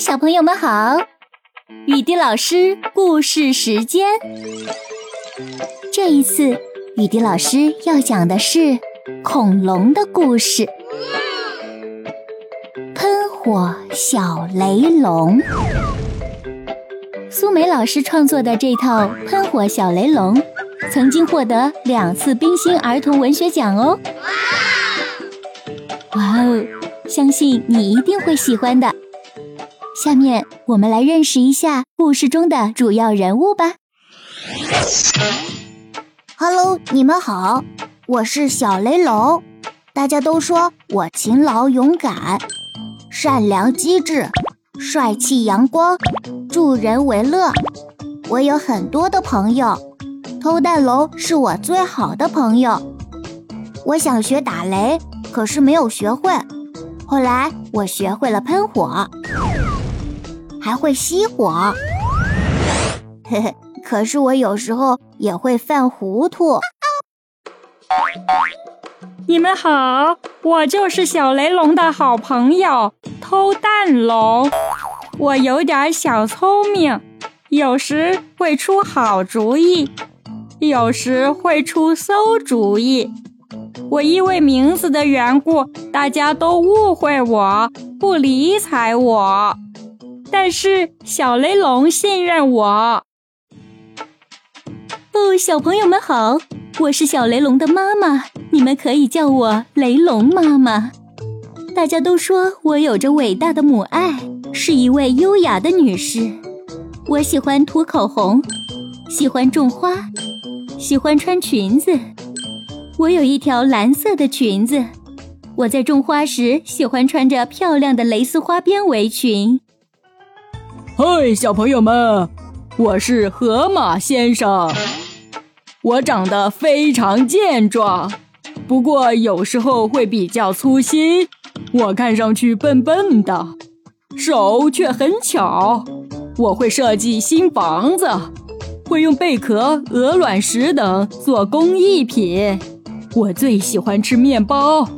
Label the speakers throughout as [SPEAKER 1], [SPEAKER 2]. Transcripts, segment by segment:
[SPEAKER 1] 小朋友们好！雨滴老师故事时间，这一次雨滴老师要讲的是恐龙的故事。喷火小雷龙，苏梅老师创作的这套《喷火小雷龙》曾经获得两次冰心儿童文学奖哦！哇哦，相信你一定会喜欢的。下面我们来认识一下故事中的主要人物吧。
[SPEAKER 2] Hello，你们好，我是小雷龙。大家都说我勤劳勇敢、善良机智、帅气阳光、助人为乐。我有很多的朋友，偷蛋龙是我最好的朋友。我想学打雷，可是没有学会。后来我学会了喷火。还会熄火，嘿嘿。可是我有时候也会犯糊涂。
[SPEAKER 3] 你们好，我就是小雷龙的好朋友偷蛋龙。我有点小聪明，有时会出好主意，有时会出馊主意。我因为名字的缘故，大家都误会我，不理睬我。但是小雷龙信任我。
[SPEAKER 1] 哦，小朋友们好，我是小雷龙的妈妈，你们可以叫我雷龙妈妈。大家都说我有着伟大的母爱，是一位优雅的女士。我喜欢涂口红，喜欢种花，喜欢穿裙子。我有一条蓝色的裙子。我在种花时喜欢穿着漂亮的蕾丝花边围裙。
[SPEAKER 4] 嗨，小朋友们，我是河马先生。我长得非常健壮，不过有时候会比较粗心。我看上去笨笨的，手却很巧。我会设计新房子，会用贝壳、鹅卵石等做工艺品。我最喜欢吃面包。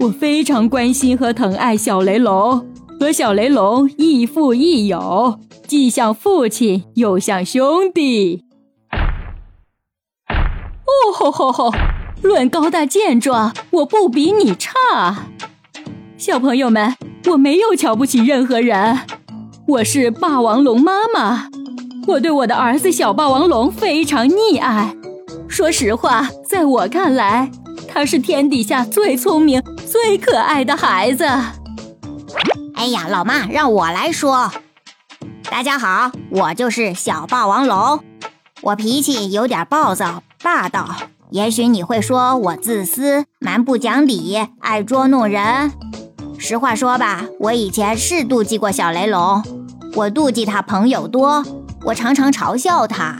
[SPEAKER 4] 我非常关心和疼爱小雷龙。和小雷龙亦父亦友，既像父亲又像兄弟。
[SPEAKER 1] 哦吼吼吼！论高大健壮，我不比你差。小朋友们，我没有瞧不起任何人。我是霸王龙妈妈，我对我的儿子小霸王龙非常溺爱。说实话，在我看来，他是天底下最聪明、最可爱的孩子。
[SPEAKER 2] 哎呀，老妈，让我来说。大家好，我就是小霸王龙。我脾气有点暴躁霸道，也许你会说我自私、蛮不讲理、爱捉弄人。实话说吧，我以前是妒忌过小雷龙。我妒忌他朋友多，我常常嘲笑他。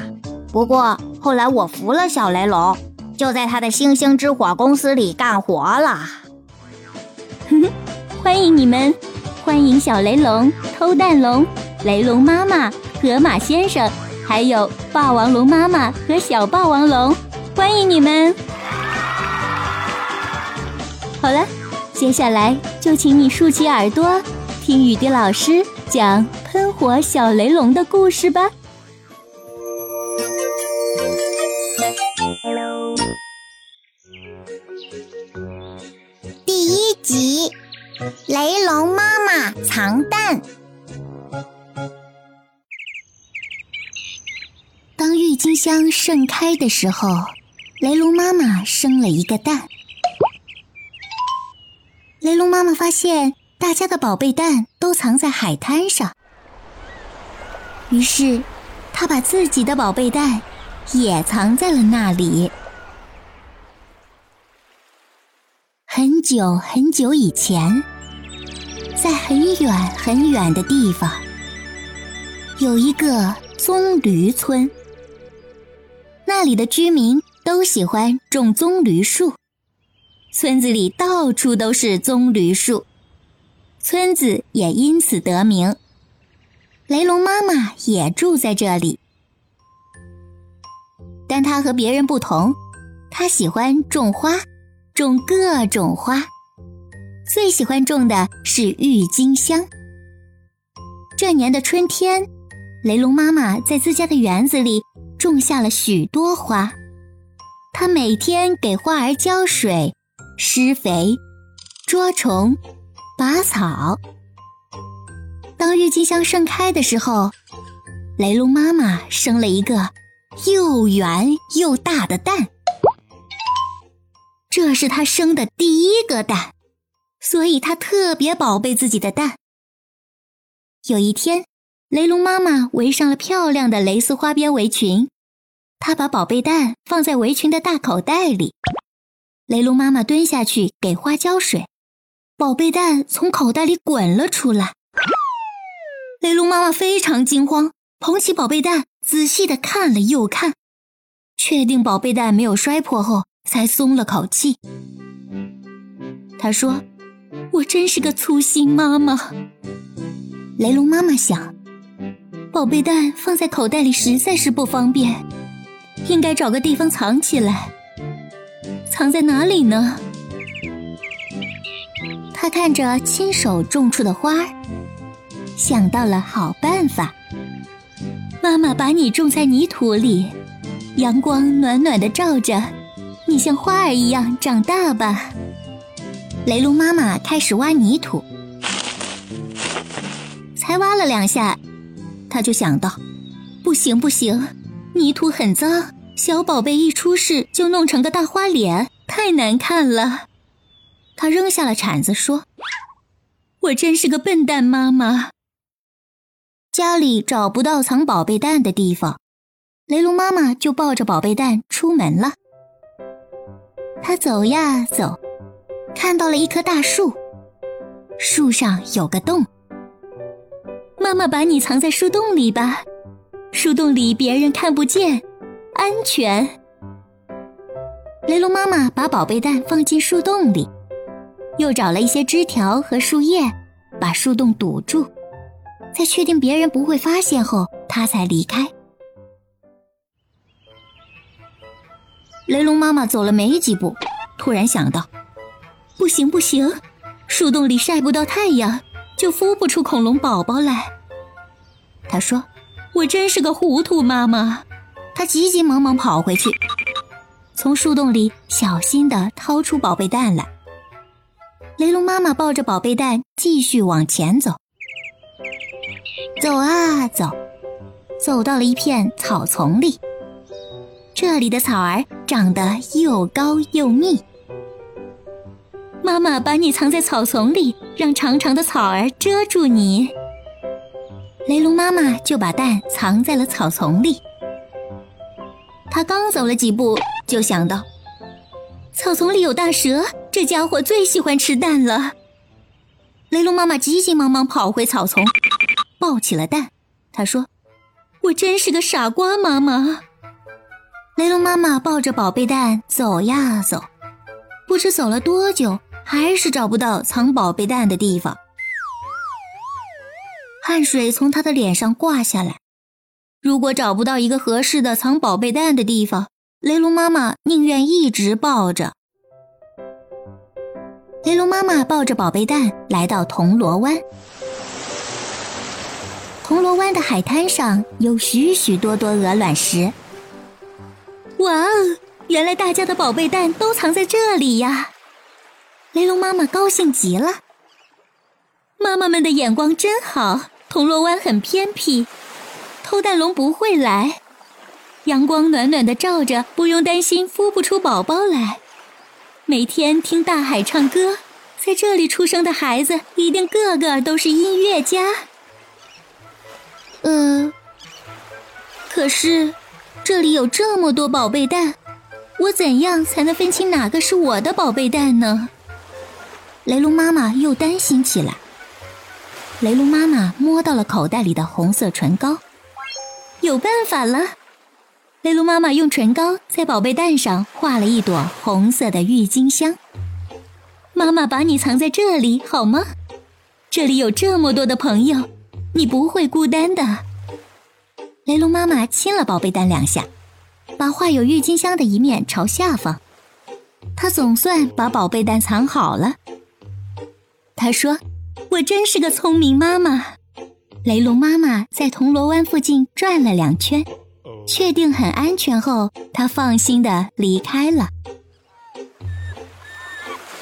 [SPEAKER 2] 不过后来我服了小雷龙，就在他的星星之火公司里干活了。
[SPEAKER 1] 哼哼，欢迎你们。欢迎小雷龙、偷蛋龙、雷龙妈妈、河马先生，还有霸王龙妈妈和小霸王龙，欢迎你们！好了，接下来就请你竖起耳朵，听雨滴老师讲喷火小雷龙的故事吧。
[SPEAKER 2] 雷龙妈妈藏蛋。
[SPEAKER 1] 当郁金香盛开的时候，雷龙妈妈生了一个蛋。雷龙妈妈发现大家的宝贝蛋都藏在海滩上，于是她把自己的宝贝蛋也藏在了那里。很久很久以前，在很远很远的地方，有一个棕榈村。那里的居民都喜欢种棕榈树，村子里到处都是棕榈树，村子也因此得名。雷龙妈妈也住在这里，但她和别人不同，她喜欢种花。种各种花，最喜欢种的是郁金香。这年的春天，雷龙妈妈在自家的园子里种下了许多花。她每天给花儿浇水、施肥、捉虫、拔草。当郁金香盛开的时候，雷龙妈妈生了一个又圆又大的蛋。这是她生的第一个蛋，所以它特别宝贝自己的蛋。有一天，雷龙妈妈围上了漂亮的蕾丝花边围裙，她把宝贝蛋放在围裙的大口袋里。雷龙妈妈蹲下去给花浇水，宝贝蛋从口袋里滚了出来。雷龙妈妈非常惊慌，捧起宝贝蛋，仔细的看了又看，确定宝贝蛋没有摔破后。才松了口气。他说：“我真是个粗心妈妈。”雷龙妈妈想，宝贝蛋放在口袋里实在是不方便，应该找个地方藏起来。藏在哪里呢？她看着亲手种出的花儿，想到了好办法。妈妈把你种在泥土里，阳光暖暖的照着。你像花儿一样长大吧。雷龙妈妈开始挖泥土，才挖了两下，她就想到：不行不行，泥土很脏，小宝贝一出世就弄成个大花脸，太难看了。她扔下了铲子，说：“我真是个笨蛋妈妈。”家里找不到藏宝贝蛋的地方，雷龙妈妈就抱着宝贝蛋出门了。他走呀走，看到了一棵大树，树上有个洞。妈妈把你藏在树洞里吧，树洞里别人看不见，安全。雷龙妈妈把宝贝蛋放进树洞里，又找了一些枝条和树叶，把树洞堵住，在确定别人不会发现后，她才离开。雷龙妈妈走了没几步，突然想到：“不行不行，树洞里晒不到太阳，就孵不出恐龙宝宝来。”她说：“我真是个糊涂妈妈。”她急急忙忙跑回去，从树洞里小心地掏出宝贝蛋来。雷龙妈妈抱着宝贝蛋继续往前走，走啊走，走到了一片草丛里。这里的草儿长得又高又密。妈妈把你藏在草丛里，让长长的草儿遮住你。雷龙妈妈就把蛋藏在了草丛里。他刚走了几步，就想到草丛里有大蛇，这家伙最喜欢吃蛋了。雷龙妈妈急急忙忙跑回草丛，抱起了蛋。她说：“我真是个傻瓜妈妈。”雷龙妈妈抱着宝贝蛋走呀走，不知走了多久，还是找不到藏宝贝蛋的地方。汗水从他的脸上挂下来。如果找不到一个合适的藏宝贝蛋的地方，雷龙妈妈宁愿一直抱着。雷龙妈妈抱着宝贝蛋来到铜锣湾。铜锣湾的海滩上有许许多多鹅卵石。哇哦！原来大家的宝贝蛋都藏在这里呀！雷龙妈妈高兴极了。妈妈们的眼光真好。铜锣湾很偏僻，偷蛋龙不会来。阳光暖暖的照着，不用担心孵不出宝宝来。每天听大海唱歌，在这里出生的孩子一定个个都是音乐家。呃，可是。这里有这么多宝贝蛋，我怎样才能分清哪个是我的宝贝蛋呢？雷龙妈妈又担心起来。雷龙妈妈摸到了口袋里的红色唇膏，有办法了！雷龙妈妈用唇膏在宝贝蛋上画了一朵红色的郁金香。妈妈把你藏在这里好吗？这里有这么多的朋友，你不会孤单的。雷龙妈妈亲了宝贝蛋两下，把画有郁金香的一面朝下放。她总算把宝贝蛋藏好了。她说：“我真是个聪明妈妈。”雷龙妈妈在铜锣湾附近转了两圈，确定很安全后，她放心的离开了。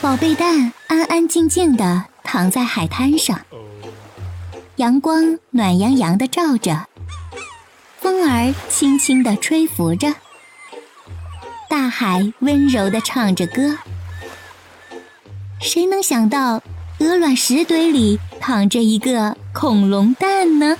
[SPEAKER 1] 宝贝蛋安安静静的躺在海滩上，阳光暖洋洋的照着，风儿轻轻的吹拂着，大海温柔的唱着歌。谁能想到，鹅卵石堆里躺着一个恐龙蛋呢？